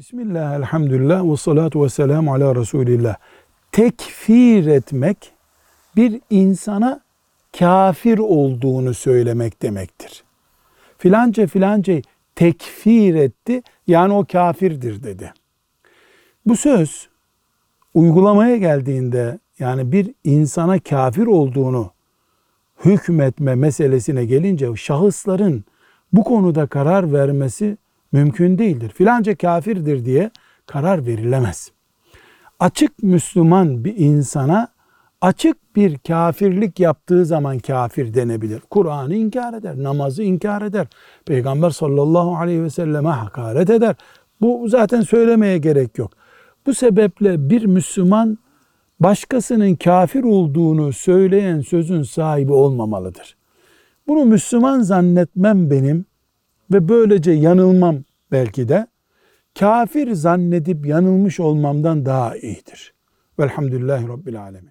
Bismillah, elhamdülillah ve salatu ve selamu ala Resulillah. Tekfir etmek bir insana kafir olduğunu söylemek demektir. Filanca filancayı tekfir etti yani o kafirdir dedi. Bu söz uygulamaya geldiğinde yani bir insana kafir olduğunu hükmetme meselesine gelince şahısların bu konuda karar vermesi mümkün değildir. Filanca kafirdir diye karar verilemez. Açık Müslüman bir insana açık bir kafirlik yaptığı zaman kafir denebilir. Kur'an'ı inkar eder, namazı inkar eder, Peygamber sallallahu aleyhi ve selleme hakaret eder. Bu zaten söylemeye gerek yok. Bu sebeple bir Müslüman başkasının kafir olduğunu söyleyen sözün sahibi olmamalıdır. Bunu Müslüman zannetmem benim ve böylece yanılmam belki de kafir zannedip yanılmış olmamdan daha iyidir. Velhamdülillahi Rabbil Alemin.